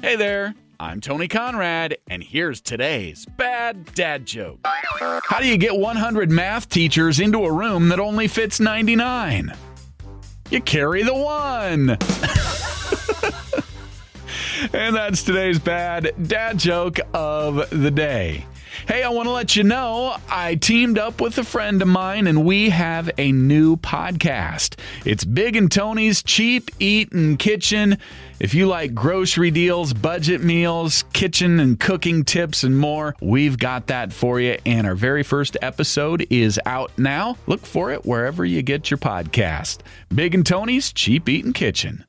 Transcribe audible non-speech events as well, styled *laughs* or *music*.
Hey there, I'm Tony Conrad, and here's today's bad dad joke. How do you get 100 math teachers into a room that only fits 99? You carry the one. *laughs* and that's today's bad dad joke of the day. Hey, I want to let you know I teamed up with a friend of mine and we have a new podcast. It's Big and Tony's Cheap Eatin' Kitchen. If you like grocery deals, budget meals, kitchen and cooking tips, and more, we've got that for you. And our very first episode is out now. Look for it wherever you get your podcast. Big and Tony's Cheap Eatin' Kitchen.